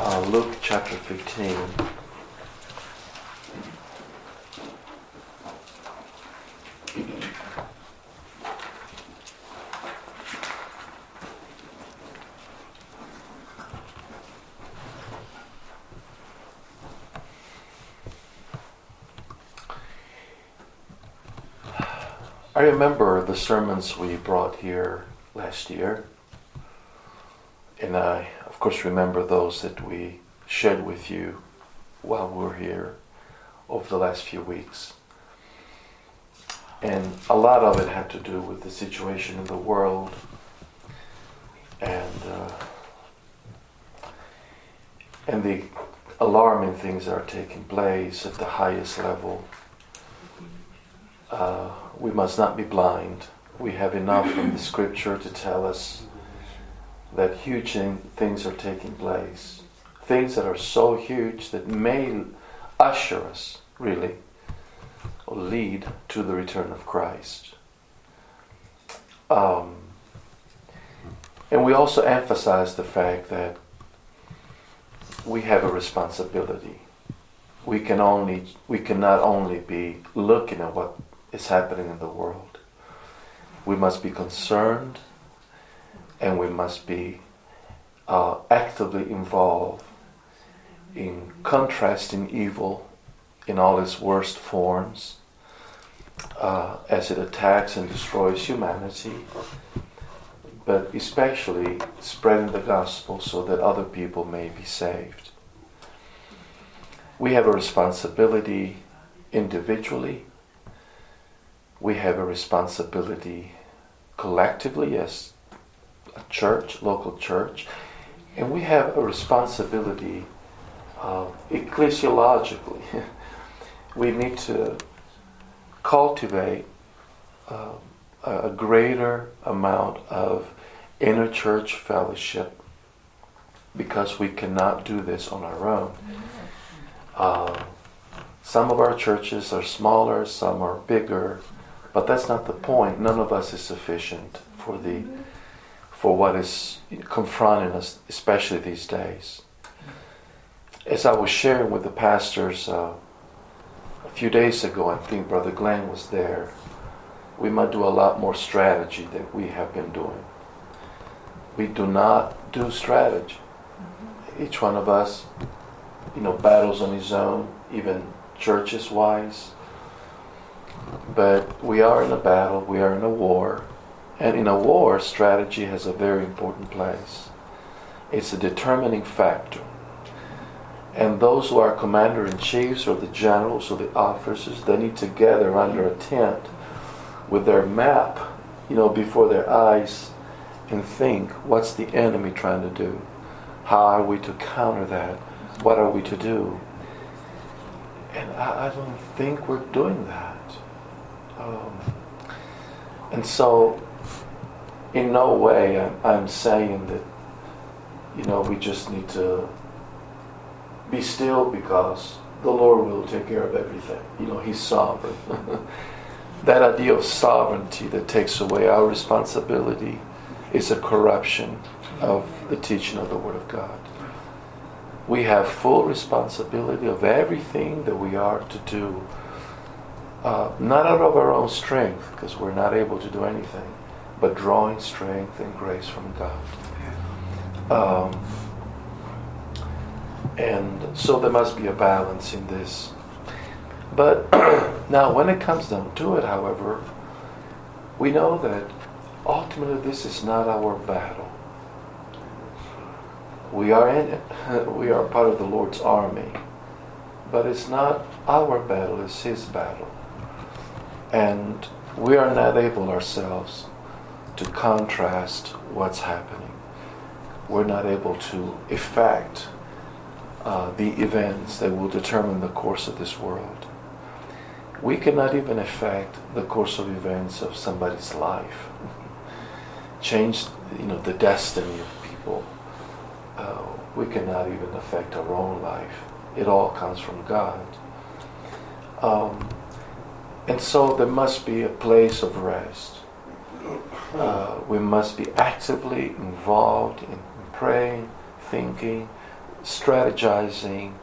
uh, Luke chapter 15. I remember the sermons we brought here last year. And I, of course, remember those that we shared with you while we were here over the last few weeks. And a lot of it had to do with the situation in the world and uh, and the alarming things that are taking place at the highest level. Uh, we must not be blind. We have enough from the scripture to tell us that huge things are taking place. Things that are so huge that may usher us, really, or lead to the return of Christ. Um, and we also emphasize the fact that we have a responsibility. We can only we can not only be looking at what is happening in the world. We must be concerned and we must be uh, actively involved in contrasting evil in all its worst forms uh, as it attacks and destroys humanity, but especially spreading the gospel so that other people may be saved. We have a responsibility individually we have a responsibility collectively as a church, local church, and we have a responsibility uh, ecclesiologically. we need to cultivate uh, a greater amount of inner church fellowship because we cannot do this on our own. Uh, some of our churches are smaller, some are bigger. But that's not the point. None of us is sufficient for the for what is confronting us, especially these days. As I was sharing with the pastors uh, a few days ago, I think Brother Glenn was there. We might do a lot more strategy than we have been doing. We do not do strategy. Each one of us, you know, battles on his own, even churches wise. But we are in a battle, we are in a war, and in a war, strategy has a very important place. It's a determining factor. And those who are commander in chiefs or the generals or the officers, they need to gather under a tent with their map, you know, before their eyes and think, what's the enemy trying to do? How are we to counter that? What are we to do? And I, I don't think we're doing that. Um, and so, in no way I'm, I'm saying that, you know, we just need to be still because the Lord will take care of everything. You know, He's sovereign. that idea of sovereignty that takes away our responsibility is a corruption of the teaching of the Word of God. We have full responsibility of everything that we are to do uh, not out of our own strength, because we're not able to do anything, but drawing strength and grace from God. Um, and so there must be a balance in this. But now, when it comes down to it, however, we know that ultimately this is not our battle. We are in it. We are part of the Lord's army. But it's not our battle, it's His battle. And we are not able ourselves to contrast what's happening. We're not able to effect uh, the events that will determine the course of this world. We cannot even affect the course of events of somebody's life, change you know the destiny of people. Uh, we cannot even affect our own life. It all comes from God. Um, and so there must be a place of rest. Uh, we must be actively involved in praying, thinking, strategizing,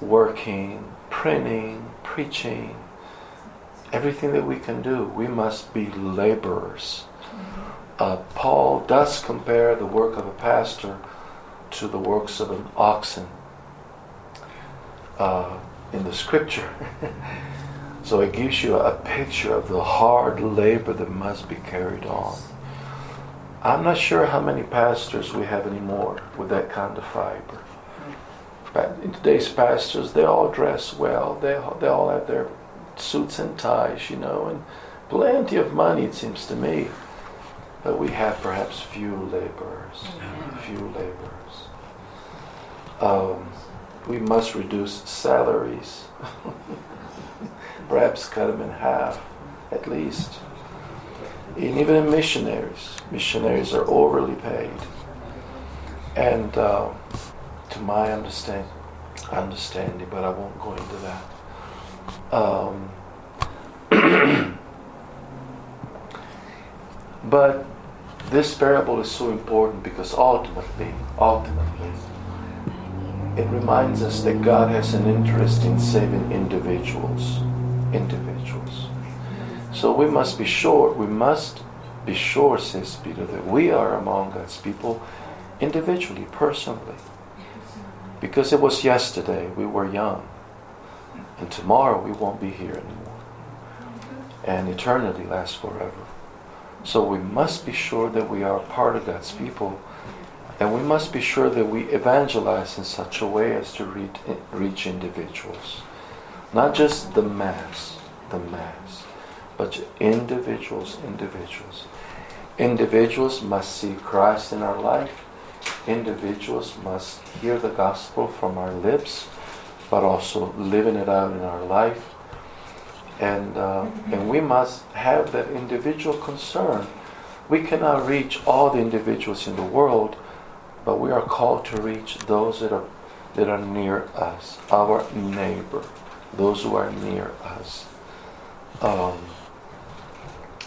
working, printing, preaching, everything that we can do, we must be laborers. Uh, Paul does compare the work of a pastor to the works of an oxen uh, in the scripture. so it gives you a picture of the hard labor that must be carried on. I'm not sure how many pastors we have anymore with that kind of fiber. But in today's pastors, they all dress well. They, they all have their suits and ties, you know, and plenty of money, it seems to me. But we have perhaps few laborers. Few laborers. Um, we must reduce salaries. perhaps cut them in half, at least. And even in missionaries, missionaries are overly paid. And uh, to my understanding, understanding, but I won't go into that. Um, but this parable is so important because ultimately, ultimately, it reminds us that God has an interest in saving individuals. Individuals. So we must be sure, we must be sure, says Peter, that we are among God's people individually, personally. Because it was yesterday, we were young. And tomorrow we won't be here anymore. And eternity lasts forever. So we must be sure that we are part of God's people. And we must be sure that we evangelize in such a way as to reach, individuals. Not just the mass, the mass, but individuals, individuals. Individuals must see Christ in our life. Individuals must hear the gospel from our lips, but also living it out in our life. And, uh, and we must have that individual concern. We cannot reach all the individuals in the world, but we are called to reach those that are, that are near us, our neighbor, those who are near us. Um,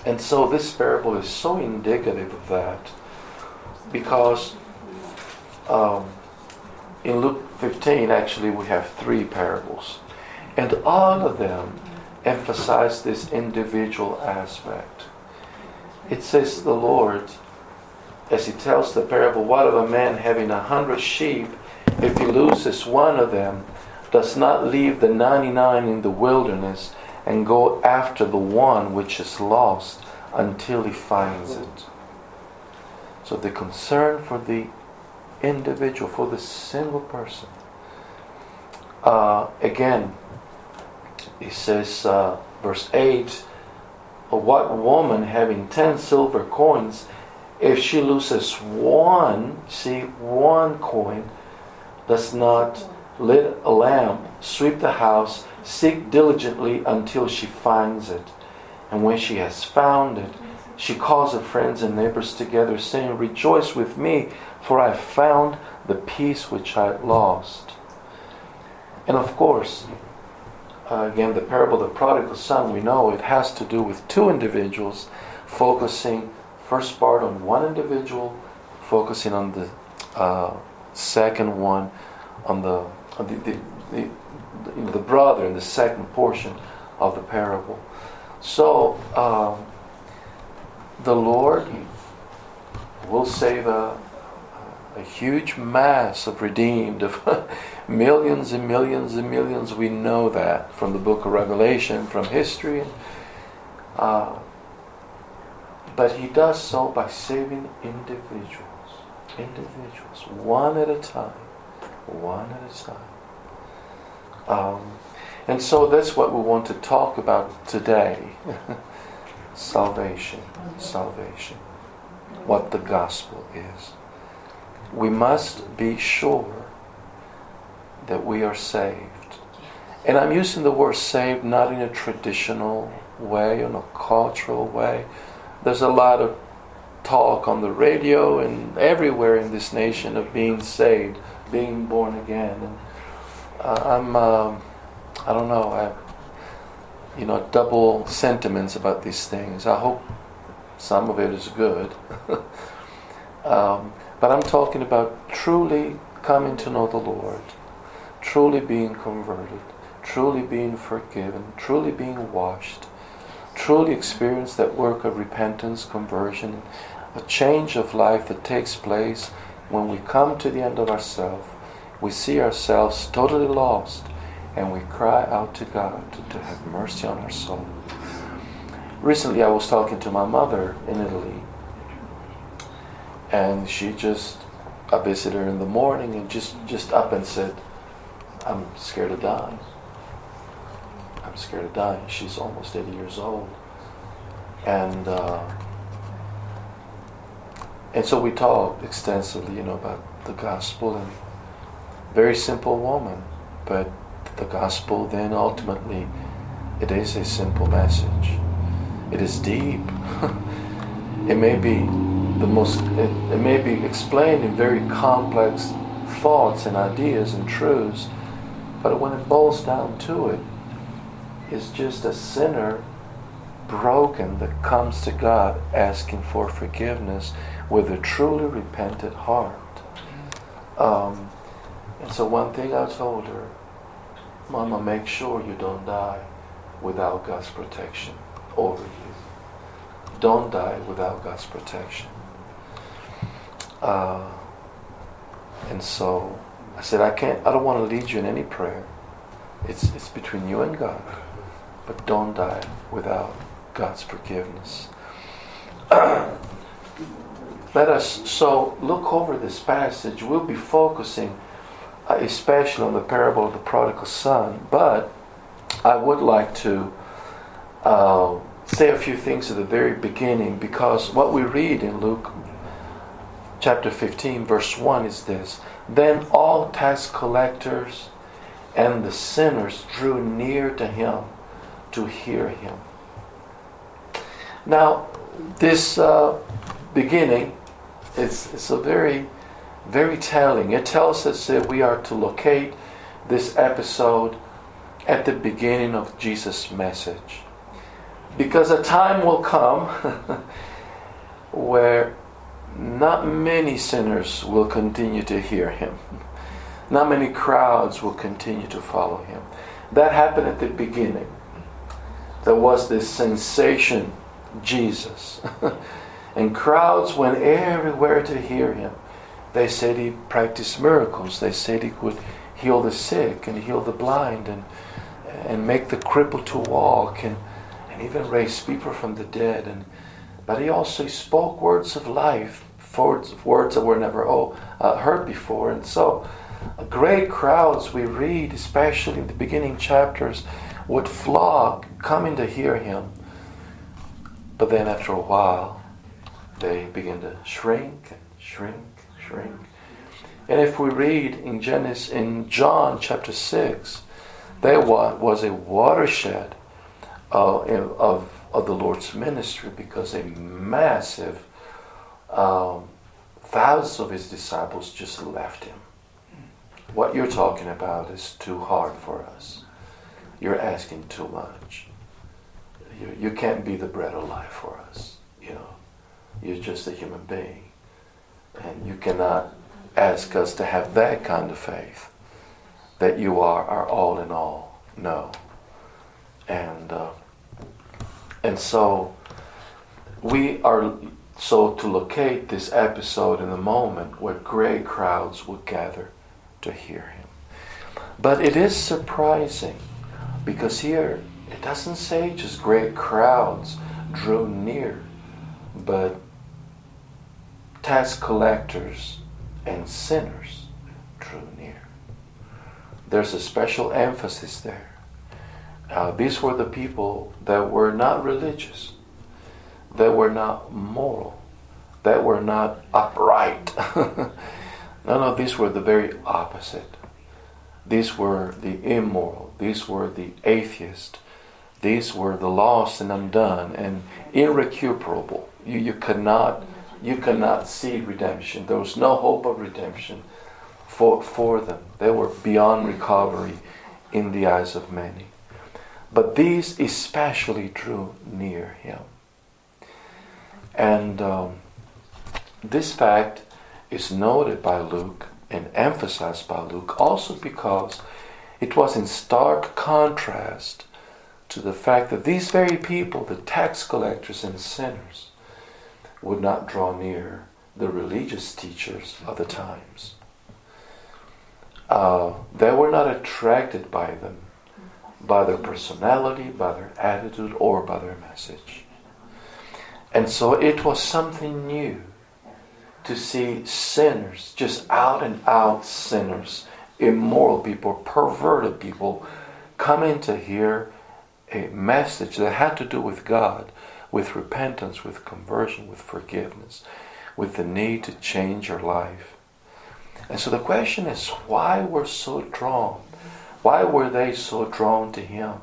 and so this parable is so indicative of that because um, in Luke 15, actually, we have three parables. And all of them emphasize this individual aspect. It says the Lord, as he tells the parable, what of a man having a hundred sheep, if he loses one of them, does not leave the 99 in the wilderness and go after the one which is lost until he finds it. So the concern for the individual, for the single person. Uh, again, he says, uh, verse 8 What woman having 10 silver coins, if she loses one, see, one coin, does not lit a lamp, sweep the house, seek diligently until she finds it. And when she has found it, she calls her friends and neighbors together, saying, Rejoice with me, for I have found the piece which I lost. And of course, uh, again, the parable of the prodigal son, we know it has to do with two individuals focusing first part on one individual, focusing on the uh, second one, on the, the, the, the, you know, the brother in the second portion of the parable. So, um, the Lord will save a, a huge mass of redeemed, of millions and millions and millions. We know that from the book of Revelation, from history. Uh, but He does so by saving individuals. Individuals, one at a time. One at a time. Um, and so that's what we want to talk about today. salvation. Salvation. What the gospel is. We must be sure that we are saved. And I'm using the word saved not in a traditional way, in a cultural way. There's a lot of talk on the radio and everywhere in this nation of being saved, being born again. And uh, I'm, um, I don't know, I you know, double sentiments about these things. I hope some of it is good. um, but I'm talking about truly coming to know the Lord, truly being converted, truly being forgiven, truly being washed, truly experience that work of repentance, conversion, a change of life that takes place when we come to the end of ourselves, we see ourselves totally lost, and we cry out to God to, to have mercy on our soul. Recently, I was talking to my mother in Italy, and she just, I visited her in the morning and just, just up and said, I'm scared to die. I'm scared of dying. She's almost 80 years old. And, uh, and so we talked extensively, you know, about the gospel and very simple woman, but the gospel then ultimately it is a simple message. It is deep. it may be the most it, it may be explained in very complex thoughts and ideas and truths, but when it boils down to it, it's just a sinner broken that comes to God asking for forgiveness with a truly repentant heart. Um, and so one thing I told her, Mama, make sure you don't die without God's protection over you. Don't die without God's protection. Uh, and so I said, I can't, I don't want to lead you in any prayer. It's, it's between you and God. But don't die without God's forgiveness. Let us so look over this passage. We'll be focusing especially on the parable of the prodigal son, but I would like to uh, say a few things at the very beginning because what we read in Luke chapter 15, verse 1 is this Then all tax collectors and the sinners drew near to him to hear him. Now, this uh, beginning is, is a very, very telling. It tells us that we are to locate this episode at the beginning of Jesus' message. Because a time will come where not many sinners will continue to hear him. Not many crowds will continue to follow him. That happened at the beginning. There was this sensation, Jesus. and crowds went everywhere to hear him. They said he practiced miracles. They said he could heal the sick and heal the blind and, and make the crippled to walk and, and even raise people from the dead. And, but he also spoke words of life words, words that were never oh, uh, heard before. And so, great crowds we read, especially in the beginning chapters, would flock coming to hear him. But then after a while, they begin to shrink and shrink, shrink. And if we read in Genesis, in John chapter six, there was a watershed uh, of of the Lord's ministry because a massive um, thousands of his disciples just left him. What you're talking about is too hard for us. You're asking too much. You, you can't be the bread of life for us. You know, you're just a human being, and you cannot ask us to have that kind of faith that you are our all in all. No, and uh, and so we are so to locate this episode in the moment where great crowds would gather to hear him. But it is surprising because here it doesn't say just great crowds drew near, but tax collectors and sinners drew near. There's a special emphasis there. Uh, these were the people that were not religious that were not moral, that were not upright. None of these were the very opposite. These were the immoral, these were the atheist, these were the lost and undone and irrecuperable. You, you cannot you cannot see redemption. There was no hope of redemption for, for them. They were beyond recovery in the eyes of many. But these especially drew near him. And um, this fact is noted by Luke and emphasized by Luke also because it was in stark contrast to the fact that these very people, the tax collectors and sinners, would not draw near the religious teachers of the times. Uh, they were not attracted by them, by their personality, by their attitude, or by their message. And so it was something new to see sinners, just out and out sinners, immoral people, perverted people, coming to hear a message that had to do with God, with repentance, with conversion, with forgiveness, with the need to change your life. And so the question is why were so drawn? Why were they so drawn to him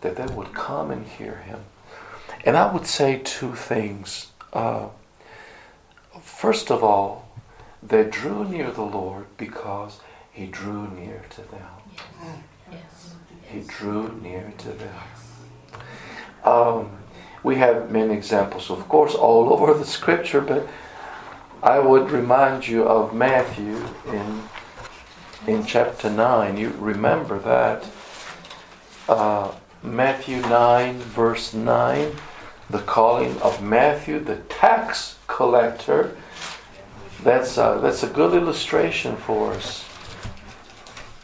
that they would come and hear him? And I would say two things. Uh, first of all, they drew near the Lord because he drew near to them. Yes. He drew near to them. Um, we have many examples, of course, all over the scripture, but I would remind you of Matthew in in chapter 9. You remember that. Uh, Matthew 9, verse 9, the calling of Matthew, the tax collector. That's a, that's a good illustration for us.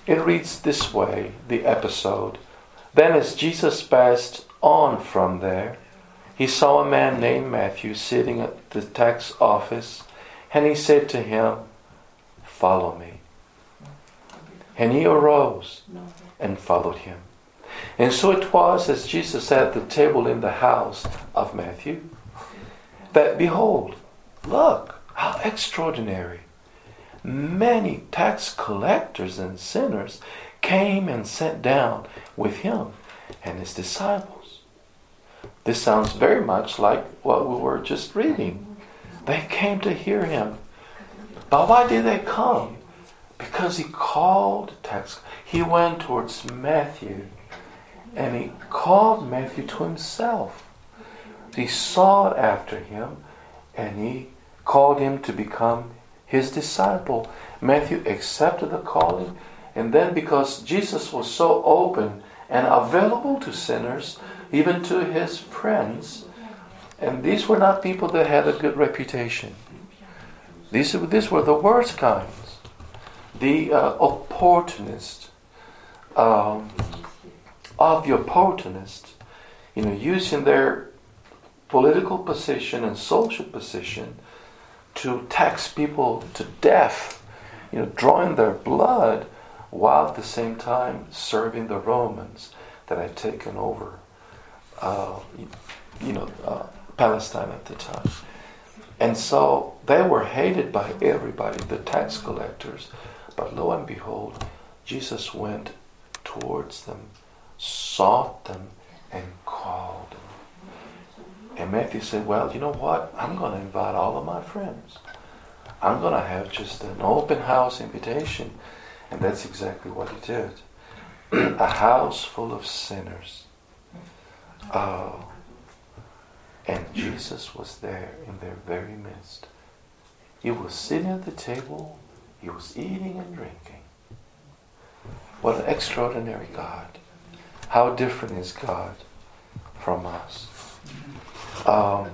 It reads this way the episode. Then, as Jesus passed on from there, he saw a man named Matthew sitting at the tax office, and he said to him, Follow me. And he arose and followed him. And so it was as Jesus sat at the table in the house of Matthew that behold, look, how extraordinary. Many tax collectors and sinners came and sat down with him and his disciples. This sounds very much like what we were just reading. They came to hear him. But why did they come? Because he called tax. He went towards Matthew and he called Matthew to himself. He sought after him and he called him to become his disciple. Matthew accepted the calling, and then because Jesus was so open and available to sinners, even to his friends, and these were not people that had a good reputation. These, these were the worst kinds. The uh, opportunists, um, of the opportunists, you know, using their political position and social position to tax people to death, you know, drawing their blood while at the same time serving the Romans that had taken over, uh, you know, uh, Palestine at the time. And so they were hated by everybody, the tax collectors. But lo and behold, Jesus went towards them, sought them, and called them. And Matthew said, Well, you know what? I'm going to invite all of my friends. I'm going to have just an open house invitation. And that's exactly what he did. a house full of sinners. Oh. And Jesus was there in their very midst. He was sitting at the table, he was eating and drinking. What an extraordinary God. How different is God from us? Um,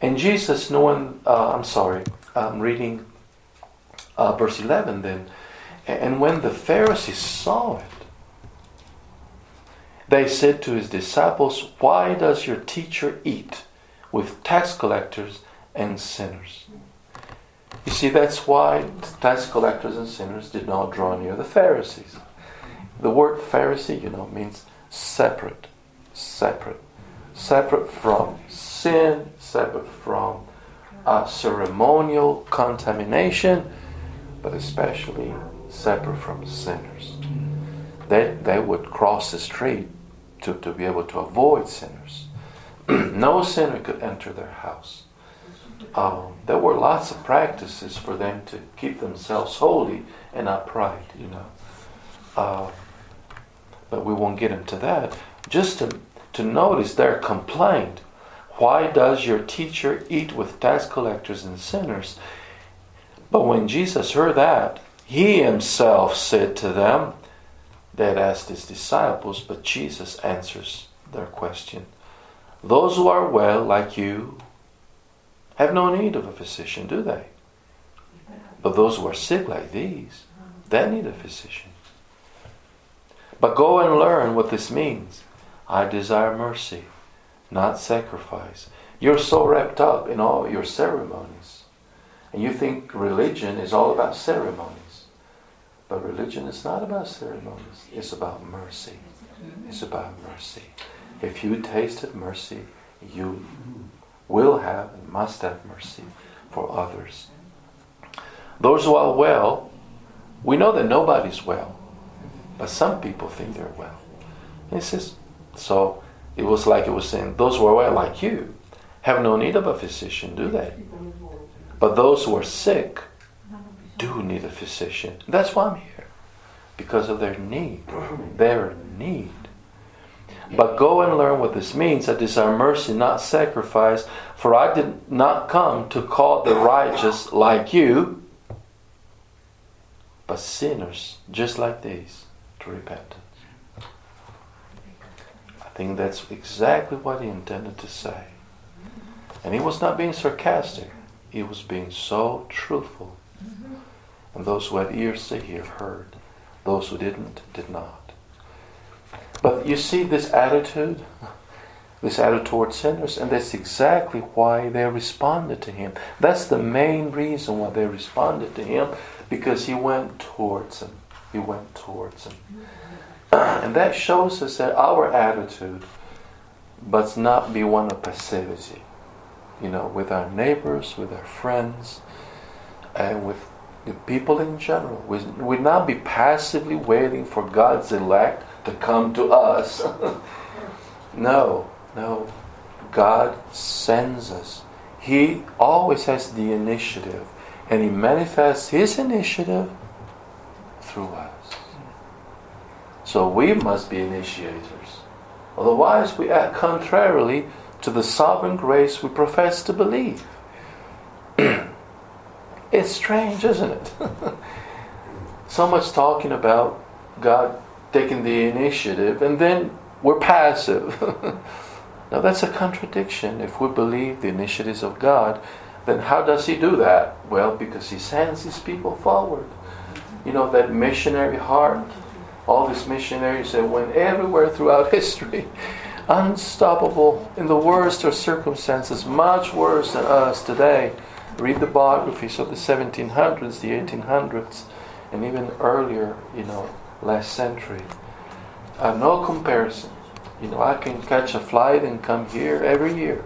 and Jesus, knowing, uh, I'm sorry, I'm reading uh, verse 11 then. And when the Pharisees saw it, they said to his disciples, Why does your teacher eat with tax collectors and sinners? You see, that's why tax collectors and sinners did not draw near the Pharisees. The word Pharisee, you know, means separate separate. Separate from sin, separate from uh, ceremonial contamination, but especially separate from sinners. They, they would cross the street to, to be able to avoid sinners. no sinner could enter their house. Um, there were lots of practices for them to keep themselves holy and upright, you know. Uh, but we won't get into that. Just to to notice their complaint. Why does your teacher eat with tax collectors and sinners? But when Jesus heard that, he himself said to them, they had asked his disciples, but Jesus answers their question. Those who are well, like you, have no need of a physician, do they? But those who are sick, like these, they need a physician. But go and learn what this means. I desire mercy, not sacrifice. You're so wrapped up in all your ceremonies. And you think religion is all about ceremonies. But religion is not about ceremonies, it's about mercy. It's about mercy. If you tasted mercy, you will have and must have mercy for others. Those who are well, we know that nobody's well, but some people think they're well. He says, so it was like it was saying, those who are well, like you, have no need of a physician, do they? But those who are sick do need a physician. That's why I'm here, because of their need. Their need. But go and learn what this means. Is our mercy, not sacrifice. For I did not come to call the righteous like you, but sinners just like these to repentance. I think that's exactly what he intended to say. And he was not being sarcastic, he was being so truthful. And those who had ears to hear heard, those who didn't, did not. But you see this attitude, this attitude towards sinners, and that's exactly why they responded to him. That's the main reason why they responded to him, because he went towards them. He went towards them. And that shows us that our attitude must not be one of passivity. You know, with our neighbors, with our friends, and with the people in general. We would not be passively waiting for God's elect to come to us. no, no. God sends us. He always has the initiative, and He manifests His initiative through us. So we must be initiators. Otherwise, we act contrarily to the sovereign grace we profess to believe. it's strange, isn't it? so much talking about God taking the initiative, and then we're passive. now, that's a contradiction. If we believe the initiatives of God, then how does He do that? Well, because He sends His people forward. You know, that missionary heart, all these missionaries that went everywhere throughout history, unstoppable in the worst of circumstances, much worse than us today. Read the biographies of the 1700s, the 1800s, and even earlier, you know, last century. Uh, no comparison. You know, I can catch a flight and come here every year.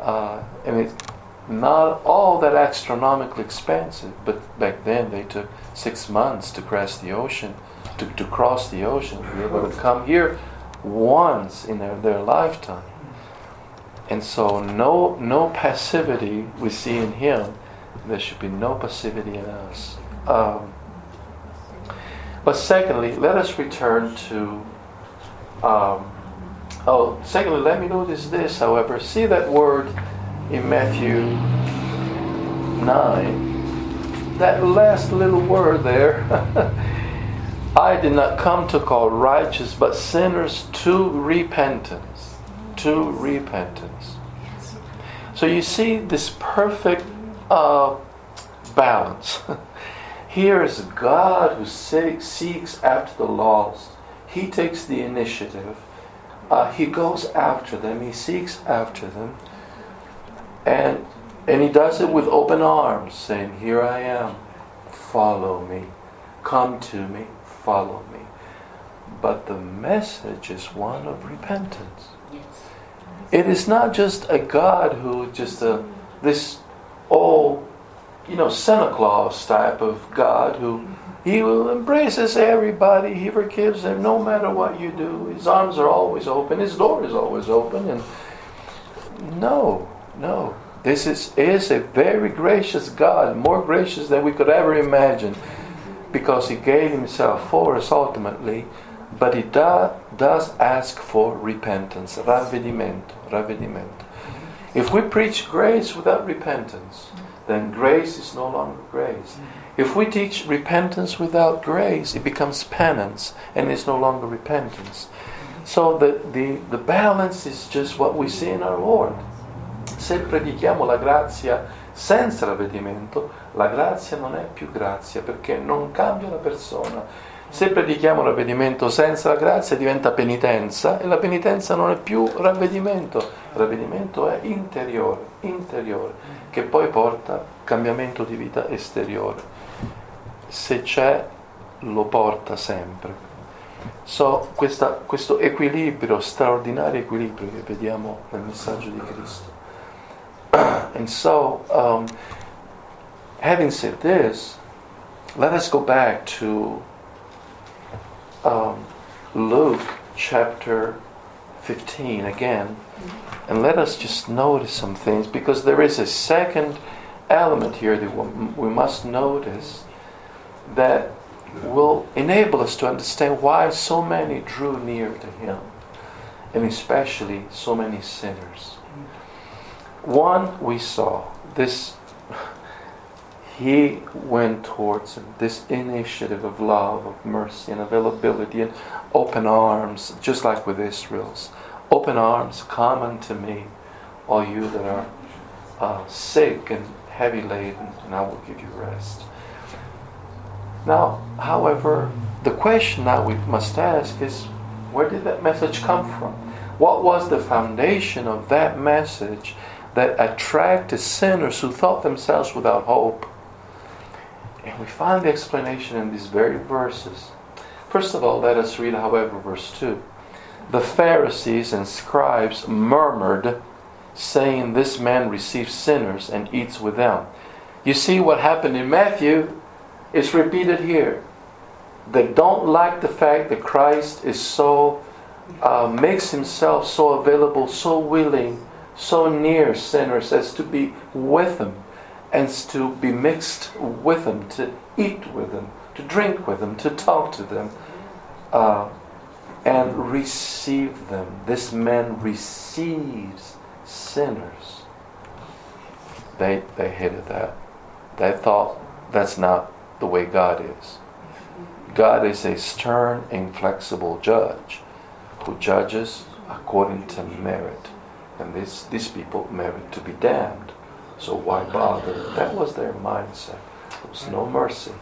Uh, and it's not all that astronomically expensive, but back then they took six months to cross the ocean, to, to cross the ocean, to be able to come here once in their, their lifetime. And so no no passivity we see in him. There should be no passivity in us. Um, but secondly, let us return to. Um, oh, secondly, let me notice this, however. See that word in Matthew 9. That last little word there. I did not come to call righteous, but sinners to repentance. To repentance. So you see this perfect uh, balance. Here is God who seeks after the lost. He takes the initiative. Uh, he goes after them. He seeks after them. And, and he does it with open arms, saying, Here I am. Follow me. Come to me. Follow me. But the message is one of repentance. It is not just a God who just a, this old you know, Santa Claus type of God who he will embraces everybody. He forgives them no matter what you do. His arms are always open. His door is always open. And no, no. This is, is a very gracious God, more gracious than we could ever imagine, because He gave Himself for us ultimately. But He do, does ask for repentance, ravvedimento, ravvedimento. If we preach grace without repentance, then grace is no longer grace. If we teach repentance without grace, it becomes penance and is no longer repentance. So the, the, the balance is just what we see in our Lord. Se predichiamo la grazia senza ravvedimento, la grazia non è più grazia perché non cambia la persona. Se predichiamo ravvedimento senza la grazia diventa penitenza e la penitenza non è più ravvedimento, il ravvedimento è interiore, interiore, che poi porta cambiamento di vita esteriore. Se c'è, lo porta sempre. So, questa, questo equilibrio, straordinario equilibrio che vediamo nel messaggio di Cristo. And so, um, having said this, let us go back to um, Luke chapter 15 again, and let us just notice some things because there is a second element here that we must notice that will enable us to understand why so many drew near to Him, and especially so many sinners. One, we saw this, He went towards this initiative of love, of mercy, and availability, and open arms, just like with Israel's. Open arms, come unto me, all you that are uh, sick and heavy laden, and I will give you rest. Now, however, the question that we must ask is where did that message come from? What was the foundation of that message that attracted sinners who thought themselves without hope? And we find the explanation in these very verses. First of all, let us read, however, verse 2. The Pharisees and scribes murmured, saying, This man receives sinners and eats with them. You see what happened in Matthew is repeated here. They don't like the fact that Christ is so, uh, makes himself so available, so willing, so near sinners as to be with them and to be mixed with them, to eat with them, to drink with them, to talk to them, uh, and receive them. This man receives sinners. They, they hated that. They thought that's not the way God is. God is a stern, inflexible judge who judges according to merit. And this, these people merit to be damned. So why bother? That was their mindset. There was no mm-hmm. mercy.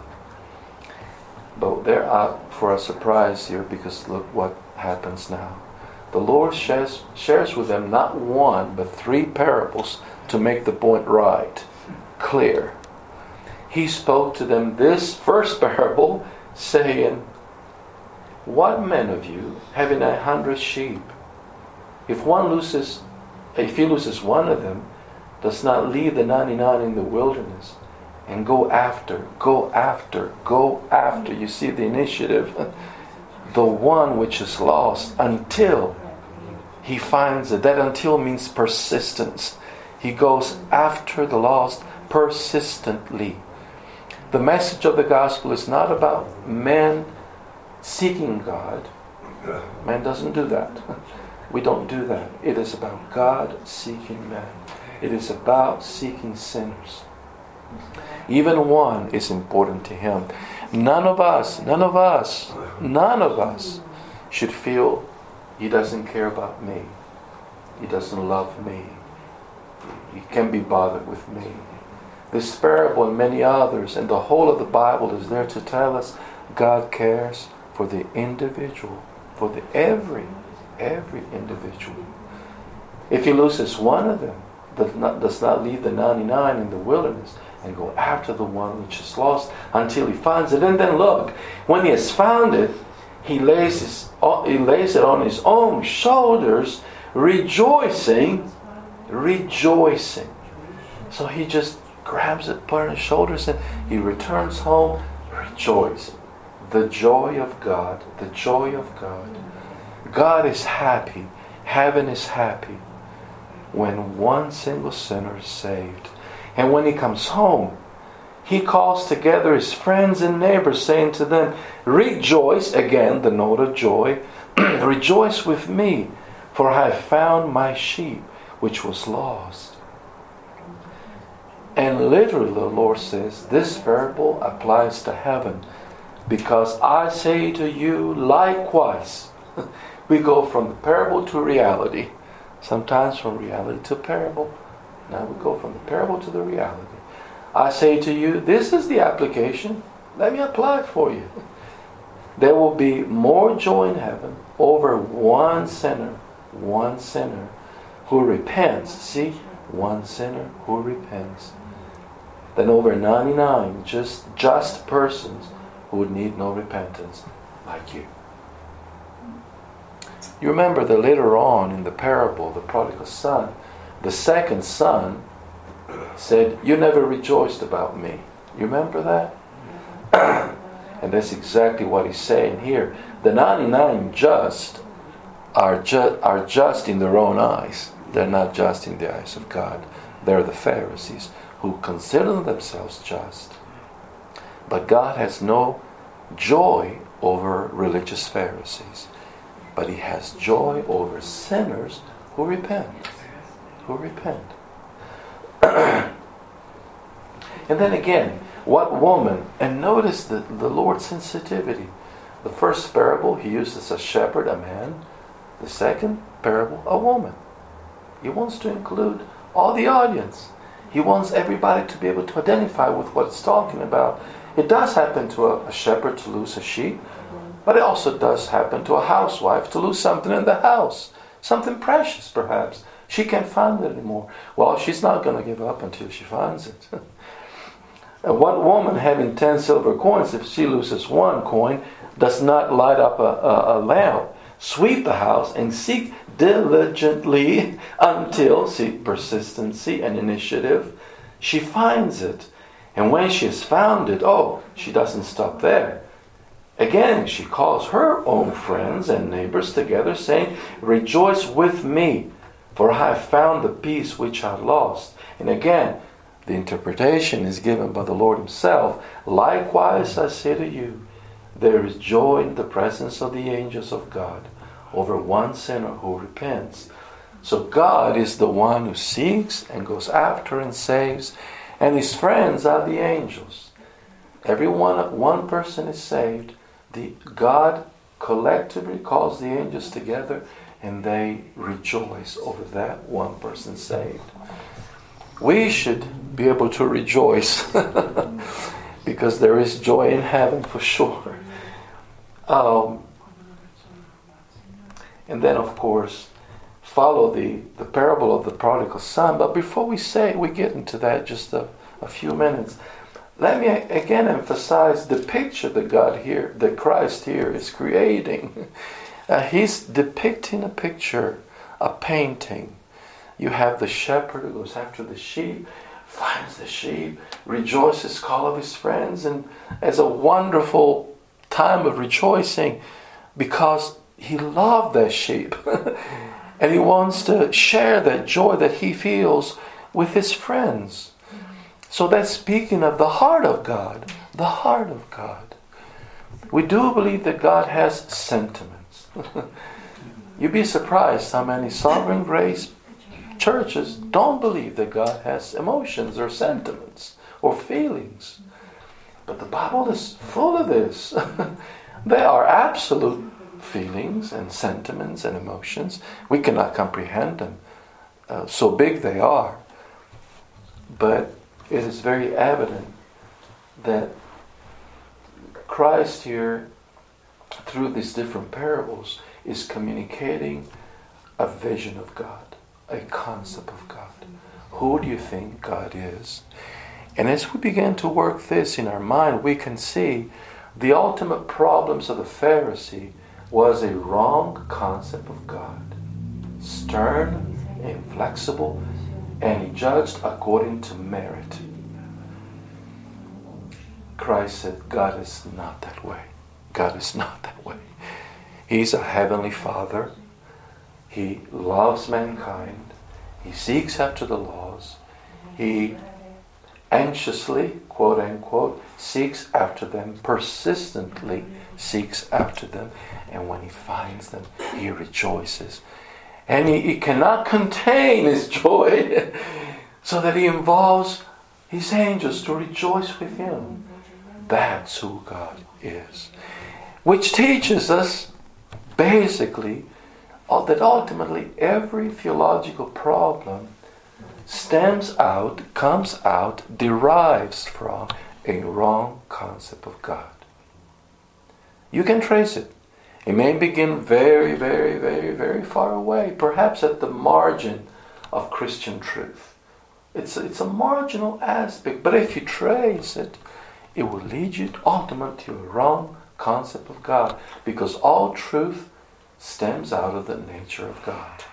But they're out for a surprise here because look what happens now. The Lord shares, shares with them not one, but three parables to make the point right, clear he spoke to them this first parable, saying, What man of you, having a hundred sheep, if one loses, if he loses one of them, does not leave the 99 in the wilderness and go after, go after, go after. You see the initiative. The one which is lost until he finds it. That until means persistence. He goes after the lost persistently. The message of the gospel is not about man seeking God. Man doesn't do that. We don't do that. It is about God seeking man. It is about seeking sinners. Even one is important to him. None of us, none of us, none of us should feel he doesn't care about me. He doesn't love me. He can't be bothered with me. This parable and many others, and the whole of the Bible is there to tell us God cares for the individual, for the every, every individual. If he loses one of them, does not, leave the 99 in the wilderness and go after the one which is lost until he finds it. And then look, when he has found it, he lays, his, he lays it on his own shoulders, rejoicing, rejoicing. So he just grabs it, put it on his shoulders, and he returns home rejoicing. The joy of God, the joy of God. God is happy, heaven is happy when one single sinner is saved. And when he comes home, he calls together his friends and neighbors, saying to them, Rejoice, again, the note of joy, rejoice with me, for I have found my sheep which was lost. And literally, the Lord says, this parable applies to heaven because I say to you, likewise. we go from the parable to reality, sometimes from reality to parable. Now we go from the parable to the reality. I say to you, this is the application. Let me apply it for you. There will be more joy in heaven over one sinner, one sinner who repents. See, one sinner who repents than over 99 just just persons who would need no repentance like you. You remember that later on in the parable, the prodigal son, the second son said, You never rejoiced about me. You remember that? and that's exactly what he's saying here. The 99 just are, ju- are just in their own eyes, they're not just in the eyes of God. They're the Pharisees who consider themselves just. But God has no joy over religious Pharisees, but He has joy over sinners who repent. Who repent. and then again, what woman, and notice the, the Lord's sensitivity. The first parable, He uses a shepherd, a man. The second parable, a woman. He wants to include all the audience. He wants everybody to be able to identify with what it's talking about. It does happen to a, a shepherd to lose a sheep, but it also does happen to a housewife to lose something in the house, something precious perhaps. She can't find it anymore. Well, she's not going to give up until she finds it. one woman having 10 silver coins, if she loses one coin, does not light up a, a, a lamp, sweep the house, and seek diligently until, see, persistency and initiative, she finds it. And when she has found it, oh, she doesn't stop there. Again, she calls her own friends and neighbors together, saying, Rejoice with me, for I have found the piece which I lost. And again, the interpretation is given by the Lord Himself. Likewise, I say to you, there is joy in the presence of the angels of God over one sinner who repents. So God is the one who seeks and goes after and saves, and his friends are the angels. Every one, one person is saved. The God collectively calls the angels together and they rejoice over that one person saved. We should be able to rejoice because there is joy in heaven for sure. Um, and then, of course, follow the, the parable of the prodigal son. But before we say we get into that, just a, a few minutes, let me again emphasize the picture that God here, that Christ here is creating. Uh, he's depicting a picture, a painting. You have the shepherd who goes after the sheep, finds the sheep, rejoices, call of his friends, and as a wonderful time of rejoicing because he loved that sheep. and he wants to share that joy that he feels with his friends. So that's speaking of the heart of God. The heart of God. We do believe that God has sentiments. You'd be surprised how many sovereign grace churches don't believe that God has emotions or sentiments or feelings. But the Bible is full of this. they are absolute feelings and sentiments and emotions. We cannot comprehend them. Uh, so big they are. But it is very evident that Christ here, through these different parables, is communicating a vision of God, a concept of God. Who do you think God is? And as we begin to work this in our mind, we can see the ultimate problems of the Pharisee was a wrong concept of God. Stern, inflexible, and he judged according to merit. Christ said, God is not that way. God is not that way. He's a heavenly Father. He loves mankind. He seeks after the laws. He anxiously, quote unquote, seeks after them, persistently seeks after them, and when he finds them, he rejoices. And he, he cannot contain his joy, so that he involves, his angels to rejoice with him. That's who God is. Which teaches us basically that ultimately every theological problem stems out, comes out, derives from a wrong concept of God. You can trace it. It may begin very, very, very, very far away, perhaps at the margin of Christian truth. It's, it's a marginal aspect, but if you trace it, it will lead you ultimately to a wrong concept of God because all truth stems out of the nature of God.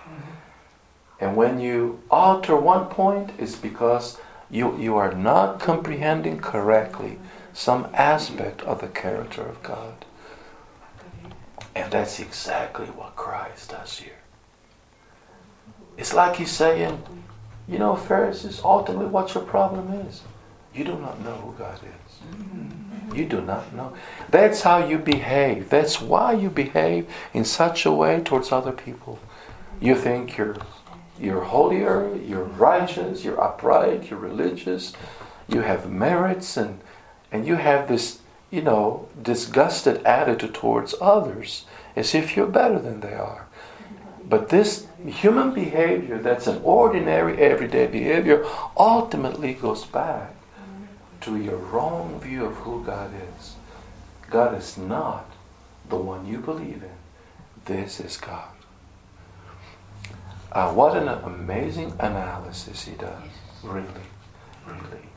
And when you alter one point, it's because you, you are not comprehending correctly some aspect of the character of God. And that's exactly what Christ does here. It's like he's saying, you know, Pharisees, ultimately what your problem is. You do not know who God is. You do not know. That's how you behave. That's why you behave in such a way towards other people. You think you're you're holier, you're righteous, you're upright, you're religious, you have merits and and you have this you know, disgusted attitude towards others as if you're better than they are. But this human behavior that's an ordinary, everyday behavior ultimately goes back to your wrong view of who God is. God is not the one you believe in. This is God. Uh, what an amazing analysis he does. Really, really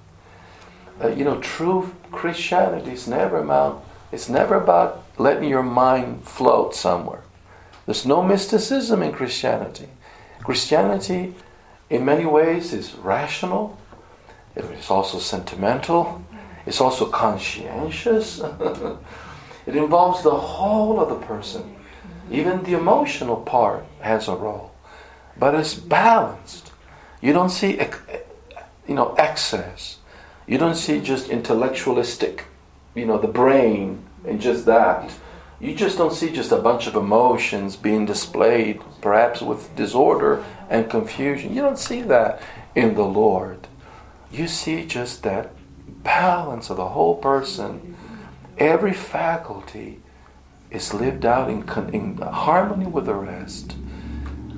you know, true Christianity is never about it's never about letting your mind float somewhere. There's no mysticism in Christianity. Christianity, in many ways, is rational. It's also sentimental. It's also conscientious. it involves the whole of the person. Even the emotional part has a role. But it's balanced. You don't see, you know, excess. You don't see just intellectualistic, you know, the brain and just that. You just don't see just a bunch of emotions being displayed, perhaps with disorder and confusion. You don't see that in the Lord. You see just that balance of the whole person. Every faculty is lived out in, in harmony with the rest.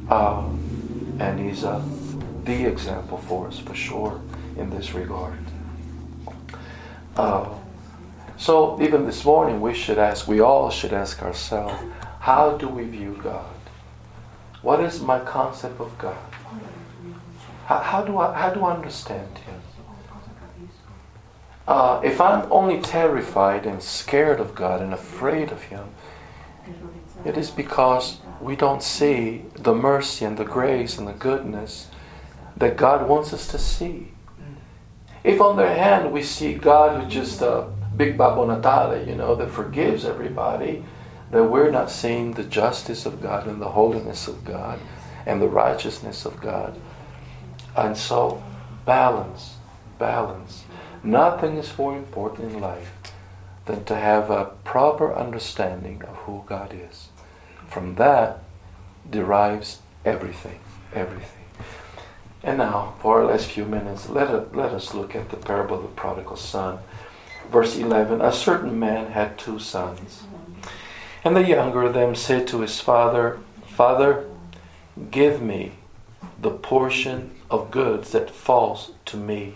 Uh, and he's uh, the example for us, for sure, in this regard. Uh, so even this morning, we should ask, we all should ask ourselves, how do we view God? What is my concept of God? How, how do, I, how do I understand Him? Uh, if I'm only terrified and scared of God and afraid of Him, it is because we don't see the mercy and the grace and the goodness that God wants us to see. If on the hand we see God who's just a big Babbo Natale, you know, that forgives everybody, that we're not seeing the justice of God and the holiness of God and the righteousness of God. And so, balance, balance. Nothing is more important in life than to have a proper understanding of who God is. From that derives everything, everything. And now, for our last few minutes, let, us, let us look at the parable of the prodigal son. Verse 11 A certain man had two sons. And the younger of them said to his father, Father, give me the portion of goods that falls to me.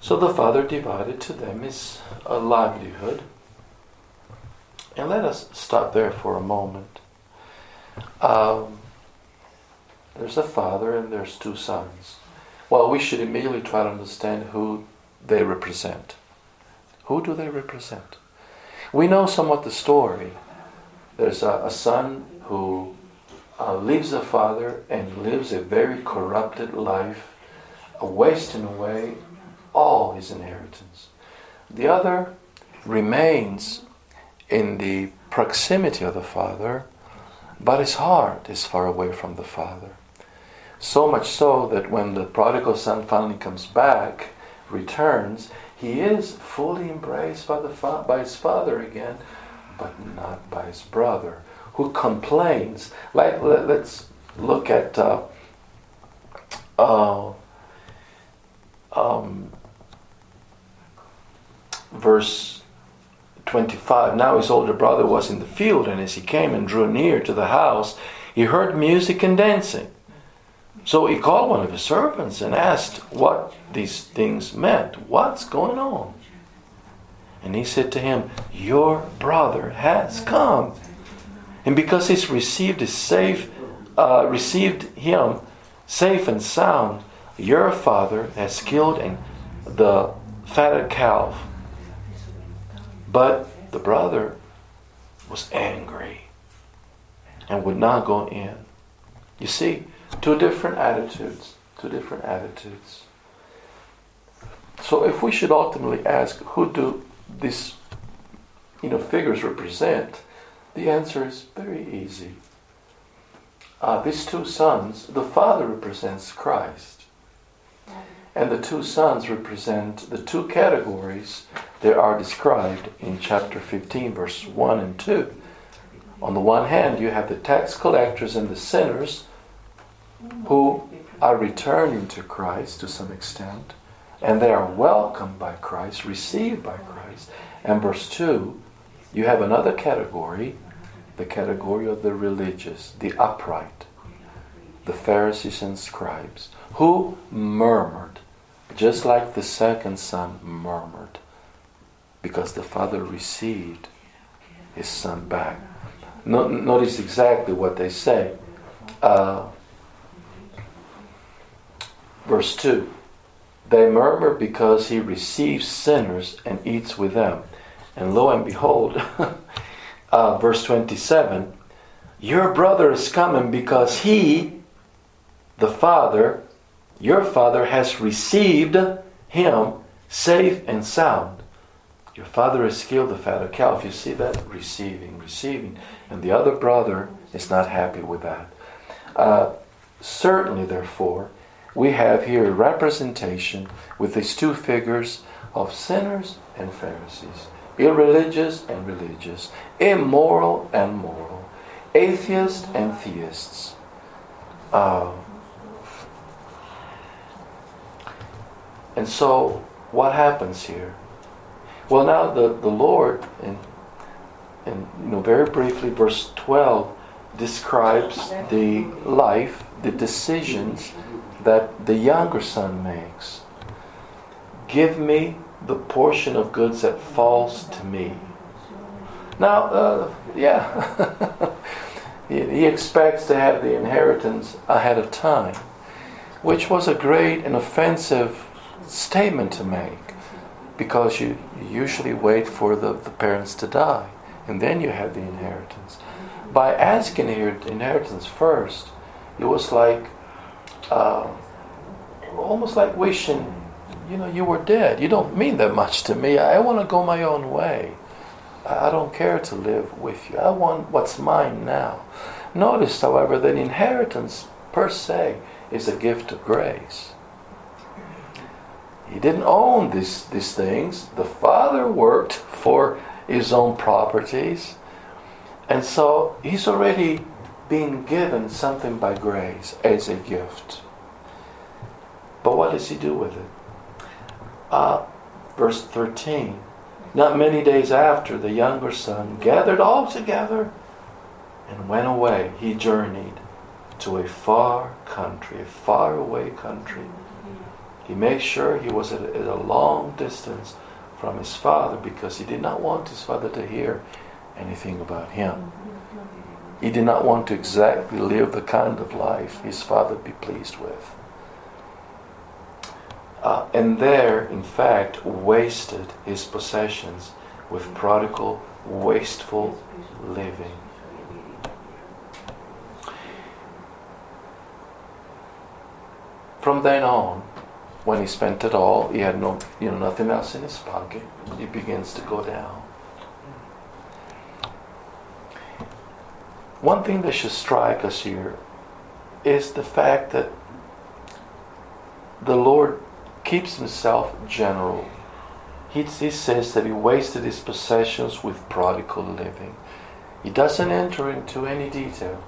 So the father divided to them his uh, livelihood. And let us stop there for a moment. Um, there's a father and there's two sons. Well, we should immediately try to understand who they represent. Who do they represent? We know somewhat the story. There's a, a son who uh, leaves the father and lives a very corrupted life, wasting away all his inheritance. The other remains in the proximity of the father, but his heart is far away from the father. So much so that when the prodigal son finally comes back, returns, he is fully embraced by, the fa- by his father again, but not by his brother, who complains. Like, let, us look at uh, uh, um, verse 25 Now his older brother was in the field, and as he came and drew near to the house, he heard music and dancing. So he called one of his servants and asked what these things meant. What's going on? And he said to him, Your brother has come. And because he's received his safe, uh, received him safe and sound, your father has killed and the fatted calf. But the brother was angry and would not go in. You see, two different attitudes. Two different attitudes. So if we should ultimately ask, who do these you know, figures represent? The answer is very easy. Uh, these two sons, the father represents Christ. And the two sons represent the two categories that are described in chapter 15, verse 1 and 2. On the one hand, you have the tax collectors and the sinners who are returning to Christ to some extent, and they are welcomed by Christ, received by Christ. And verse 2, you have another category, the category of the religious, the upright, the Pharisees and scribes, who murmured, just like the second son murmured, because the father received his son back. No, notice exactly what they say. Uh, verse 2 They murmur because he receives sinners and eats with them. And lo and behold, uh, verse 27 Your brother is coming because he, the Father, your Father, has received him safe and sound. Your father has killed the fatted calf. You see that? Receiving, receiving. And the other brother is not happy with that. Uh, certainly, therefore, we have here a representation with these two figures of sinners and Pharisees, irreligious and religious, immoral and moral, atheists and theists. Uh, and so, what happens here? Well, now the, the Lord, and, and you know, very briefly, verse 12 describes the life, the decisions that the younger son makes. Give me the portion of goods that falls to me. Now, uh, yeah, he, expects to have the inheritance ahead of time, which was a great and offensive statement to make because you, usually wait for the, the parents to die and then you have the inheritance. By asking your inheritance first, it was like uh, almost like wishing, you know, you were dead. You don't mean that much to me. I want to go my own way. I don't care to live with you. I want what's mine now. Notice, however, that inheritance per se is a gift of grace. He didn't own these, these things. The father worked for his own properties. And so he's already been given something by grace as a gift. But what does he do with it? Uh, verse 13. Not many days after, the younger son gathered all together and went away. He journeyed to a far country, a far away country he made sure he was at a long distance from his father because he did not want his father to hear anything about him. He did not want to exactly live the kind of life his father be pleased with. Uh, and there, in fact, wasted his possessions with prodigal, wasteful living. From then on, when he spent it all, he had no, you know, nothing else in his pocket. He begins to go down. One thing that should strike us here is the fact that the Lord keeps himself general. He, he says that he wasted his possessions with prodigal living. He doesn't enter into any detail.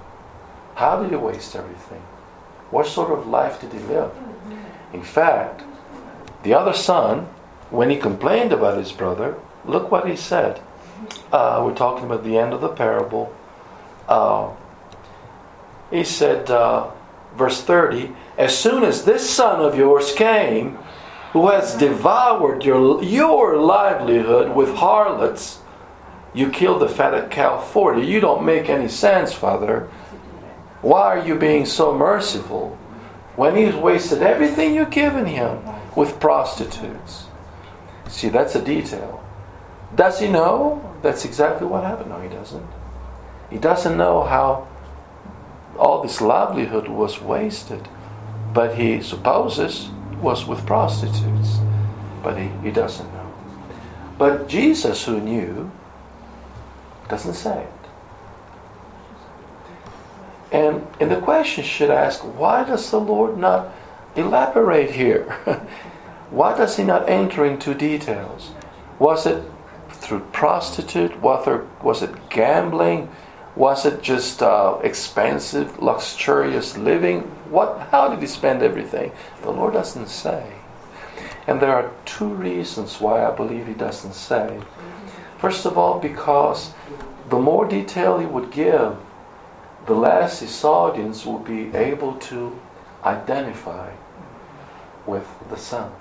How did he waste everything? What sort of life did he live? In fact, The other son, when he complained about his brother, look what he said. Uh, we're talking about the end of the parable. Uh, he said, uh, verse 30, As soon as this son of yours came, who has devoured your, your livelihood with harlots, you killed the fatted cow for you. You don't make any sense, Father. Why are you being so merciful when he's wasted everything you've given him with prostitutes? See, that's a detail. Does he know that's exactly what happened? No, he doesn't. He doesn't know how all this livelihood was wasted, but he supposes was with prostitutes, but he, he doesn't know. But Jesus, who knew, doesn't say it. And, and the question should ask why does the Lord not elaborate here? why does he not enter into details? Was it through prostitute? Was, was it gambling? Was it just uh, expensive, luxurious living? What, how did he spend everything? The Lord doesn't say. And there are two reasons why I believe he doesn't say. First of all, because the more detail he would give, the less his audience will be able to identify with the Son.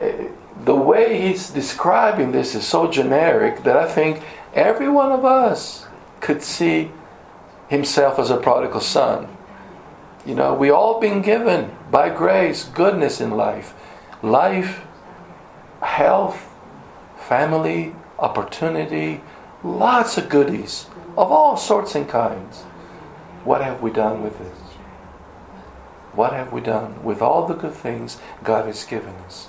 Eh, the way he's describing this is so generic that I think every one of us could see himself as a prodigal son. You know, we all been given by grace goodness in life. Life, health, family, opportunity, lots of goodies of all sorts and kinds. What have we done with this? What have we done with all the good things God has given us?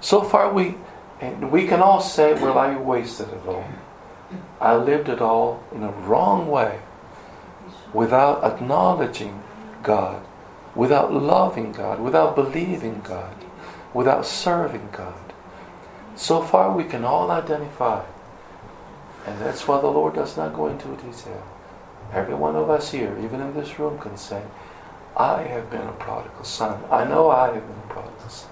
So far, we and we can all say, "Well, I wasted it all. I lived it all in a wrong way, without acknowledging God, without loving God, without believing God, without serving God." So far, we can all identify. And that's why the Lord does not go into detail. Every one of us here, even in this room, can say, I have been a prodigal son. I know I have been a prodigal son.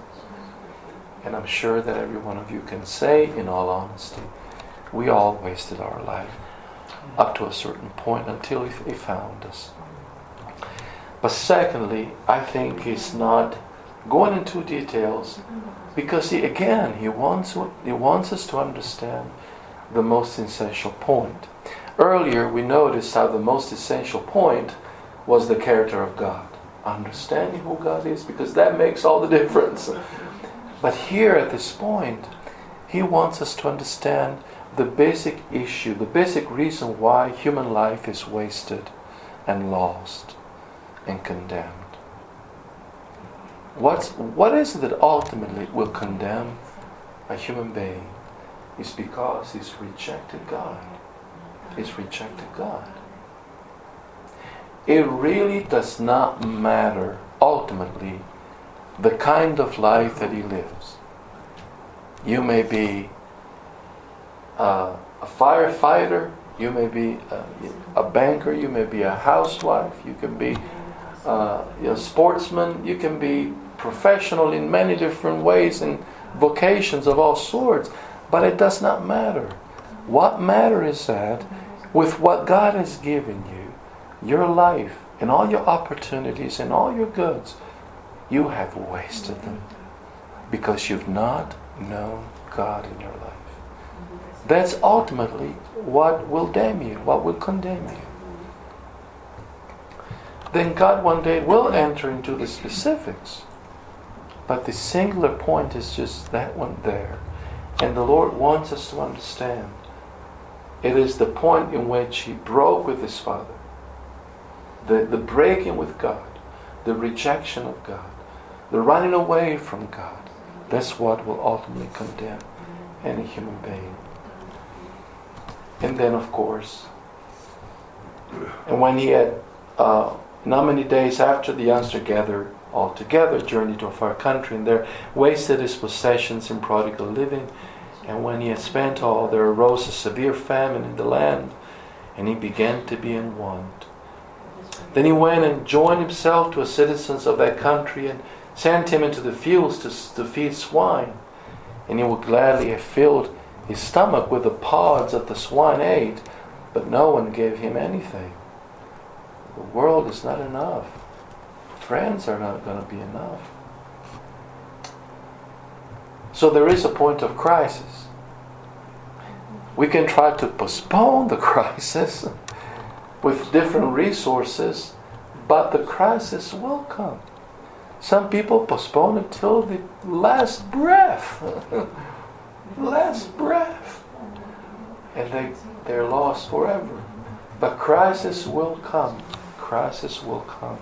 And I'm sure that every one of you can say, in all honesty, we all wasted our life up to a certain point until He found us. But secondly, I think He's not going into details because he, again, he wants, he wants us to understand the most essential point. Earlier, we noticed how the most essential point was the character of God. Understanding who God is, because that makes all the difference. But here at this point, he wants us to understand the basic issue, the basic reason why human life is wasted and lost and condemned. What's, what is it that ultimately will condemn a human being? Is because he's rejected God. He's rejected God. It really does not matter ultimately the kind of life that he lives. You may be uh, a firefighter, you may be a, a, banker, you may be a housewife, you can be uh, a sportsman, you can be professional in many different ways and vocations of all sorts, but it does not matter. What matters is that with what God has given you, your life and all your opportunities and all your goods, you have wasted them because you've not known God in your life. That's ultimately what will damn you, what will condemn you. Then God one day will enter into the specifics but the singular point is just that one there. And the Lord wants us to understand it is the point in which he broke with his Father. The, the breaking with God, the rejection of God, the running away from God. That's what will ultimately condemn any human being. And then, of course, and when he had, uh, not many days after the youngster gathered all together, journeyed to a far country, and there wasted his possessions in prodigal living. And when he had spent all, there arose a severe famine in the land, and he began to be in want. Then he went and joined himself to a citizens of that country, and sent him into the fields to, to feed swine, and he would gladly have filled his stomach with the pods that the swine ate, but no one gave him anything. The world is not enough. Friends are not going to be enough. So there is a point of crisis. We can try to postpone the crisis with different resources, but the crisis will come. Some people postpone it till the last breath. last breath. And they, they're lost forever. But crisis will come. Crisis will come.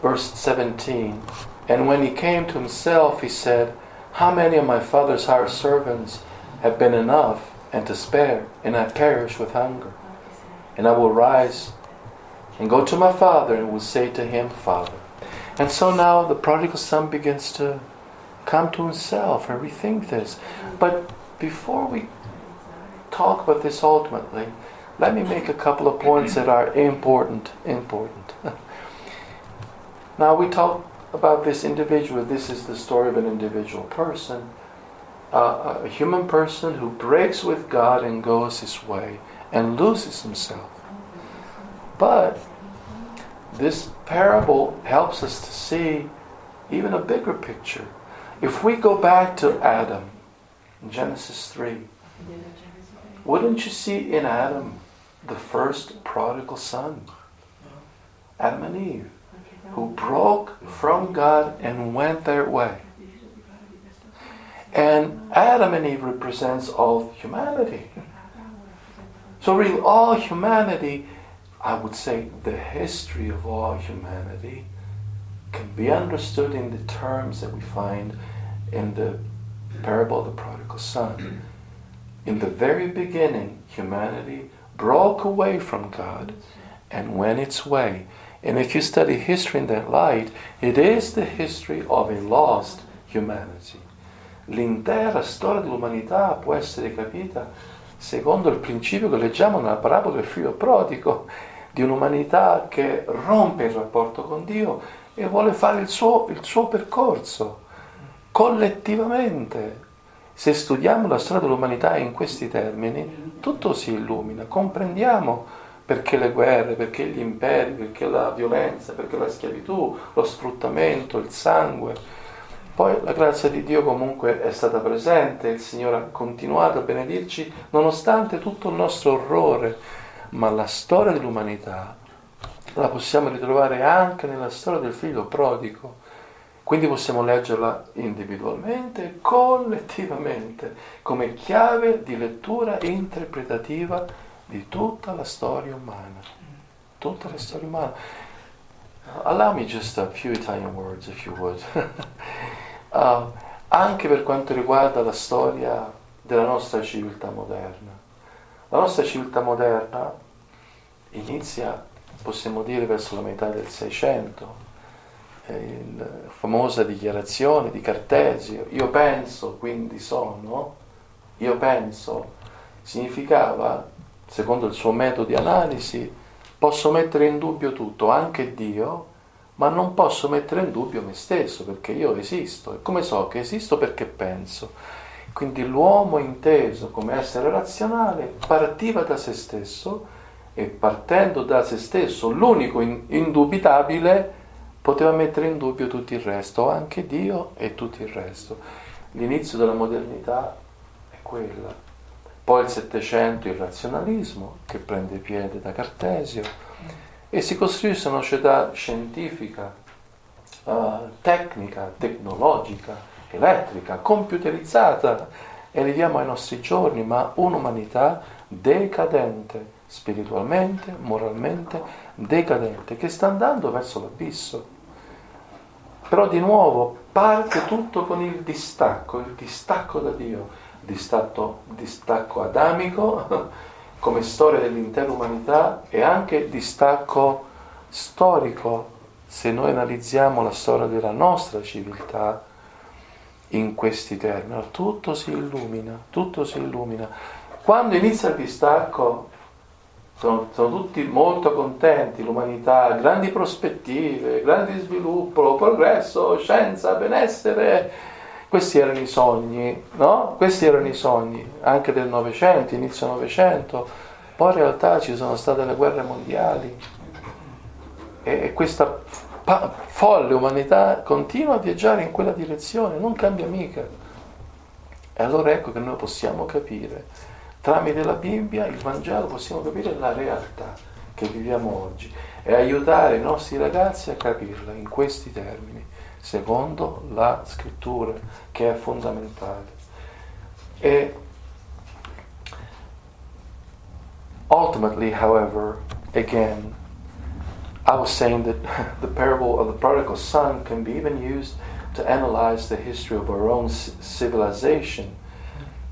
Verse 17 And when he came to himself, he said, How many of my father's hired servants have been enough and to spare, and I perish with hunger? And I will rise and go to my father and will say to him, Father. And so now the prodigal son begins to come to himself and rethink this. But before we talk about this ultimately, let me make a couple of points that are important. Important. now we talk about this individual. This is the story of an individual person, uh, a human person who breaks with God and goes his way and loses himself. But this parable helps us to see even a bigger picture. If we go back to Adam, in Genesis 3, wouldn't you see in Adam the first prodigal son? Adam and Eve, who broke from God and went their way. And Adam and Eve represents all humanity. So really all humanity I would say the history of all humanity can be understood in the terms that we find in the parable of the prodigal son. In the very beginning, humanity broke away from God and went its way. And if you study history in that light, it is the history of a lost humanity. L'intera storia dell'umanità può essere capita secondo il principio che leggiamo nella parabola del figlio prodigo, di un'umanità che rompe il rapporto con Dio e vuole fare il suo, il suo percorso collettivamente. Se studiamo la storia dell'umanità in questi termini, tutto si illumina, comprendiamo perché le guerre, perché gli imperi, perché la violenza, perché la schiavitù, lo sfruttamento, il sangue. Poi la grazia di Dio comunque è stata presente, il Signore ha continuato a benedirci nonostante tutto il nostro orrore, ma la storia dell'umanità la possiamo ritrovare anche nella storia del figlio prodigo. Quindi possiamo leggerla individualmente e collettivamente come chiave di lettura interpretativa di tutta la storia umana. Tutta la storia umana. Allow me just a few Italian words, if you would. uh, anche per quanto riguarda la storia della nostra civiltà moderna. La nostra civiltà moderna inizia, possiamo dire, verso la metà del Seicento. La famosa dichiarazione di Cartesio, io penso, quindi sono, io penso, significava, secondo il suo metodo di analisi, posso mettere in dubbio tutto, anche Dio, ma non posso mettere in dubbio me stesso perché io esisto. E come so che esisto? Perché penso. Quindi l'uomo inteso come essere razionale partiva da se stesso e partendo da se stesso, l'unico indubitabile, poteva mettere in dubbio tutto il resto, anche Dio e tutto il resto. L'inizio della modernità è quella. Poi il Settecento il razionalismo che prende piede da Cartesio e si costruisce una società scientifica, uh, tecnica, tecnologica, elettrica, computerizzata e arriviamo ai nostri giorni, ma un'umanità decadente spiritualmente, moralmente decadente, che sta andando verso l'abisso. Però di nuovo parte tutto con il distacco, il distacco da Dio, distacco, distacco adamico come storia dell'intera umanità e anche distacco storico se noi analizziamo la storia della nostra civiltà in questi termini. Tutto si illumina, tutto si illumina. Quando inizia il distacco sono, sono tutti molto contenti, l'umanità, grandi prospettive, grande sviluppo, progresso, scienza, benessere. Questi erano i sogni, no? Questi erano i sogni anche del Novecento, inizio Novecento. Poi in realtà ci sono state le guerre mondiali e questa folle umanità continua a viaggiare in quella direzione, non cambia mica. E allora ecco che noi possiamo capire Tramite la Bibbia, il Vangelo, possiamo capire la realtà che viviamo oggi e aiutare i nostri ragazzi a capirla in questi termini, secondo la scrittura, che è fondamentale. E ultimately, however, again, I was saying that the parable of the prodigal son can be even used to analyze the history of our own civilization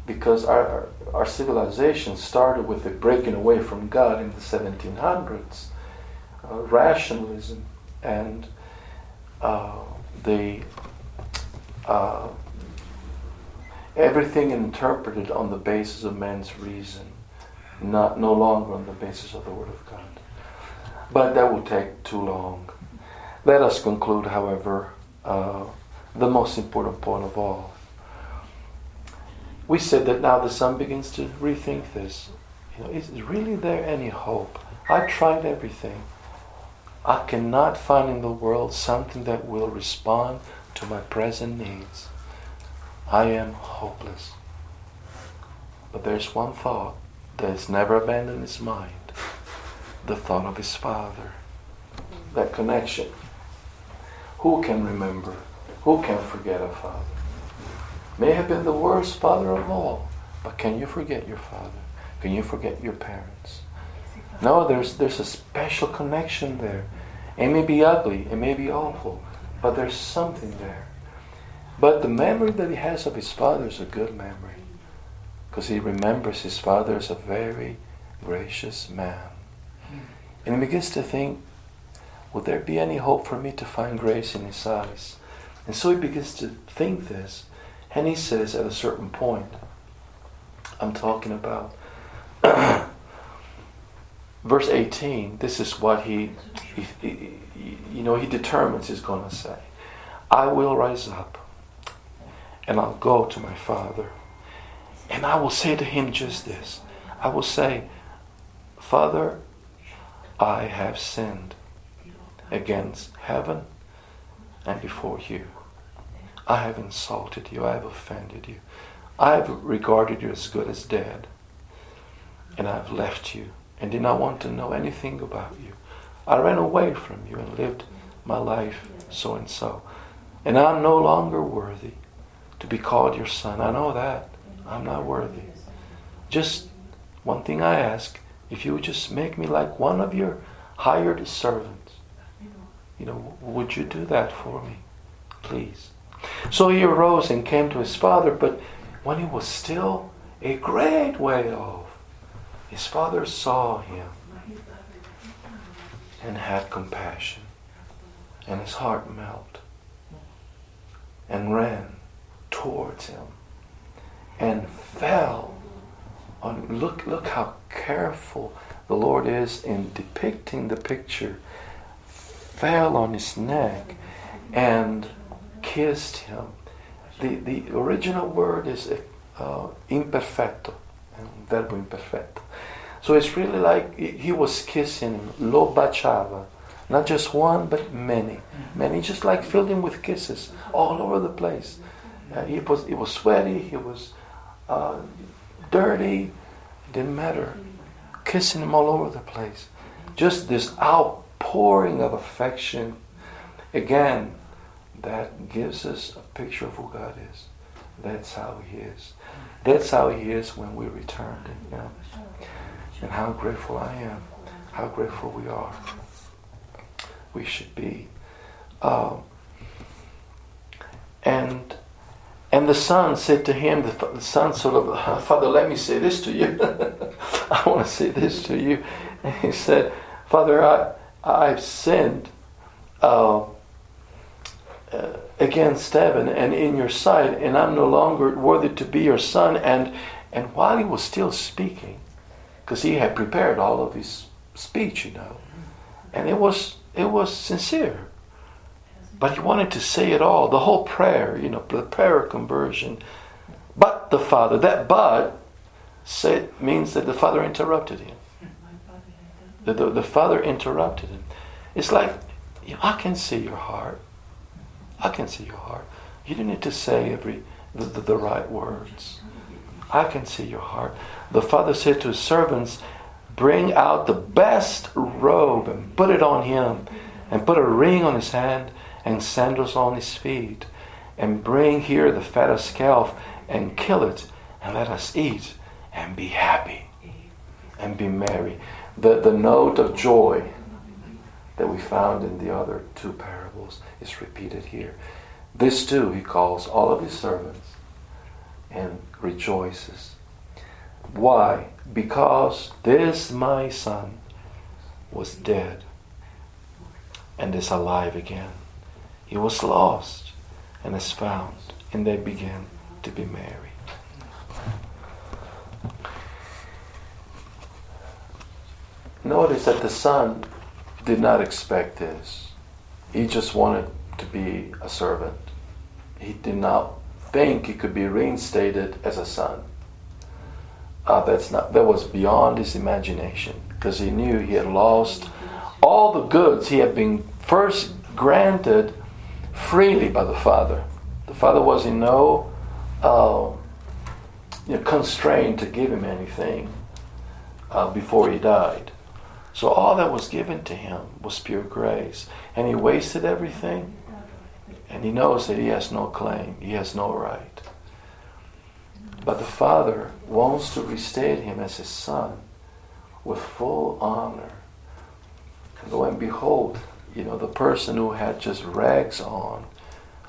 because our, our civilization started with the breaking away from God in the 1700s, uh, rationalism, and uh, the uh, everything interpreted on the basis of man's reason, not no longer on the basis of the Word of God. But that will take too long. Let us conclude, however, uh, the most important point of all we said that now the son begins to rethink this. You know, is really there any hope? I tried everything. I cannot find in the world something that will respond to my present needs. I am hopeless. But there's one thought that has never abandoned his mind the thought of his father. That connection. Who can remember? Who can forget a father? may have been the worst father of all, but can you forget your father? Can you forget your parents? No, there's, there's a special connection there. It may be ugly, it may be awful, but there's something there. But the memory that he has of his father is a good memory because he remembers his father as a very gracious man. And he begins to think, would there be any hope for me to find grace in his eyes? And so he begins to think this. And he says at a certain point, I'm talking about verse 18, this is what he, he, he, you know, he determines he's going to say. I will rise up and I'll go to my father and I will say to him just this. I will say, Father, I have sinned against heaven and before you. I have insulted you, I have offended you, I have regarded you as good as dead, and I have left you and did not want to know anything about you. I ran away from you and lived my life so and so. And I'm no longer worthy to be called your son. I know that. I'm not worthy. Just one thing I ask if you would just make me like one of your hired servants, you know, would you do that for me? Please. So he arose and came to his father, but when he was still a great way off, his father saw him and had compassion, and his heart melted, and ran towards him and fell on look look how careful the Lord is in depicting the picture fell on his neck and kissed him. The, the original word is uh, imperfecto, verbo imperfecto. So it's really like he was kissing him, lo bachava. Not just one, but many. Many, just like filled him with kisses all over the place. Uh, he was, he was sweaty, he was uh, dirty, didn't matter. Kissing him all over the place. Just this outpouring of affection. Again, that gives us a picture of who God is. That's how He is. That's how He is when we return to Him. And how grateful I am. How grateful we are. We should be. Um, and and the son said to him, the, the son sort of, Father, let me say this to you. I want to say this to you. And he said, Father, I, I've sinned. Uh, uh, against heaven and in your sight, and I'm no longer worthy to be your son. And, and while he was still speaking, because he had prepared all of his speech, you know, and it was it was sincere. But he wanted to say it all, the whole prayer, you know, the prayer of conversion. But the father, that but said means that the father interrupted him. The, the, the father interrupted him. It's like, you know, I can see your heart. I can see your heart. You don't need to say every the, the, the right words. I can see your heart. The father said to his servants, Bring out the best robe and put it on him, and put a ring on his hand and sandals on his feet, and bring here the fattest calf and kill it, and let us eat and be happy and be merry. The, the note of joy that we found in the other two parables is repeated here. This too he calls all of his servants and rejoices. Why? Because this my son was dead and is alive again. He was lost and is found, and they began to be merry. Notice that the son did not expect this. He just wanted to be a servant. He did not think he could be reinstated as a son. Uh, that's not that was beyond his imagination because he knew he had lost all the goods he had been first granted freely by the father. The father was in no uh, you know, constrained to give him anything uh, before he died. So all that was given to him was pure grace, and he wasted everything. And he knows that he has no claim, he has no right. But the Father wants to restate him as his son with full honor. And lo and behold, you know, the person who had just rags on,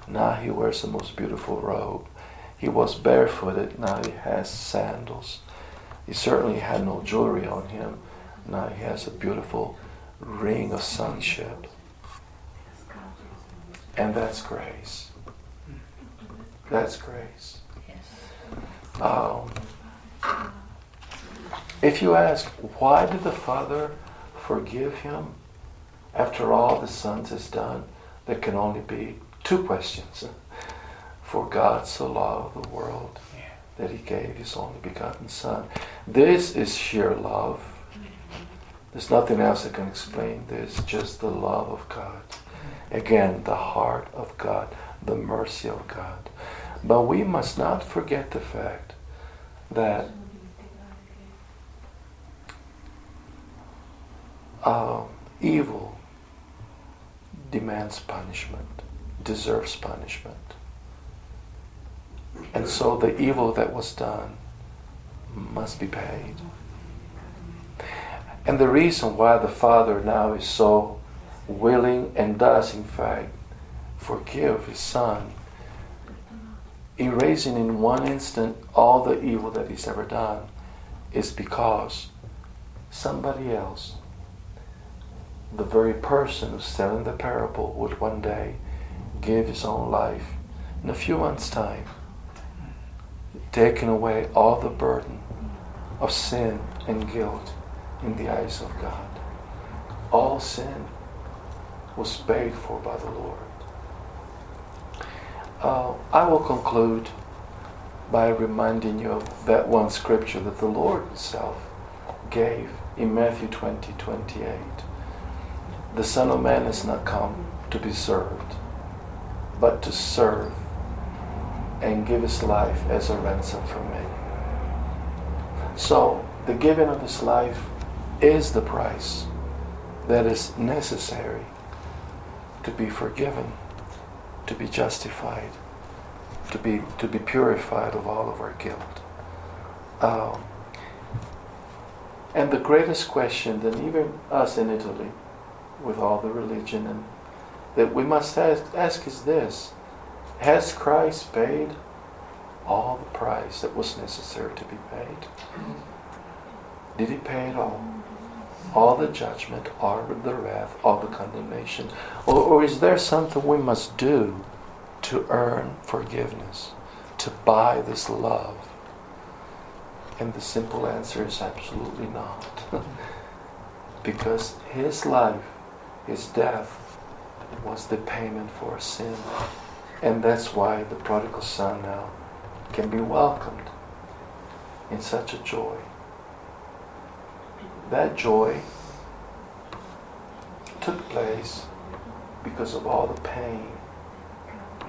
now he wears the most beautiful robe. He was barefooted, now he has sandals. He certainly had no jewelry on him, now he has a beautiful ring of sonship. And that's grace. That's grace. Um, if you ask, why did the Father forgive him after all the sons has done? There can only be two questions. For God so loved the world that he gave his only begotten Son. This is sheer love. There's nothing else that can explain this, just the love of God. Again, the heart of God, the mercy of God. But we must not forget the fact that uh, evil demands punishment, deserves punishment. And so the evil that was done must be paid. And the reason why the Father now is so willing and does, in fact, forgive his son, erasing in one instant all the evil that he's ever done, is because somebody else, the very person who's telling the parable, would one day give his own life. In a few months' time, taking away all the burden of sin and guilt in the eyes of God. All sin was paid for by the Lord. Uh, I will conclude by reminding you of that one scripture that the Lord Himself gave in Matthew 20 28. The Son of Man has not come to be served, but to serve and give His life as a ransom for many. So, the giving of His life is the price that is necessary to be forgiven, to be justified, to be, to be purified of all of our guilt. Um, and the greatest question that even us in Italy, with all the religion, and that we must ask, ask is this Has Christ paid all the price that was necessary to be paid? Did he pay it all? All the judgment, all the wrath, all the condemnation? Or, or is there something we must do to earn forgiveness, to buy this love? And the simple answer is absolutely not. because his life, his death, was the payment for sin. And that's why the prodigal son now can be welcomed in such a joy. That joy took place because of all the pain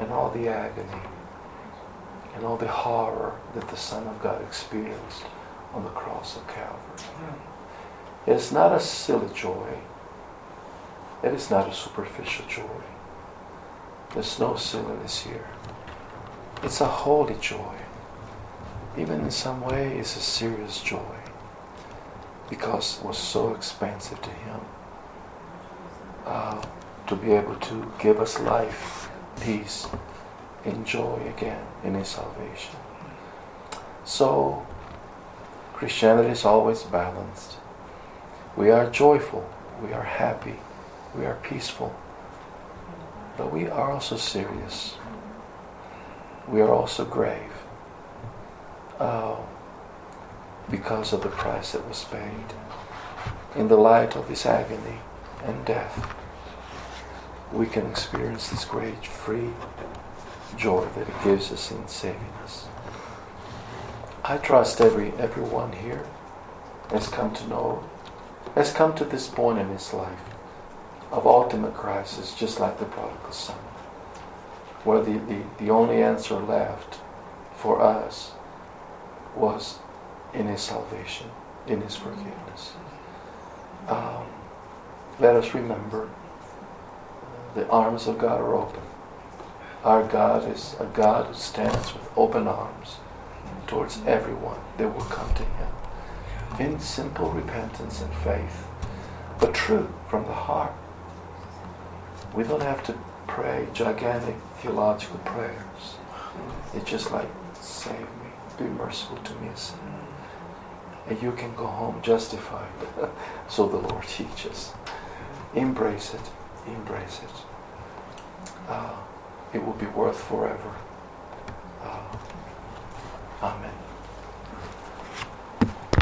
and all the agony and all the horror that the Son of God experienced on the cross of Calvary. It's not a silly joy. It is not a superficial joy. There's no silliness here. It's a holy joy. Even in some way, it's a serious joy because it was so expensive to Him uh, to be able to give us life, peace, and joy again in His salvation. So, Christianity is always balanced. We are joyful, we are happy, we are peaceful, but we are also serious. We are also grave uh, because of the price that was paid. In the light of His agony and death, we can experience this great free joy that it gives us in saving us. I trust every everyone here has come to know, has come to this point in his life of ultimate crisis, just like the prodigal son, where the, the, the only answer left for us was in his salvation, in his forgiveness. Um, let us remember the arms of God are open. Our God is a God who stands with open arms towards everyone that will come to Him in simple repentance and faith, but true from the heart. We don't have to pray gigantic theological prayers. It's just like, save me, be merciful to me, a sinner. And you can go home justified. so the Lord teaches. Embrace it, embrace it. Uh, it will be worth forever. Uh, amen.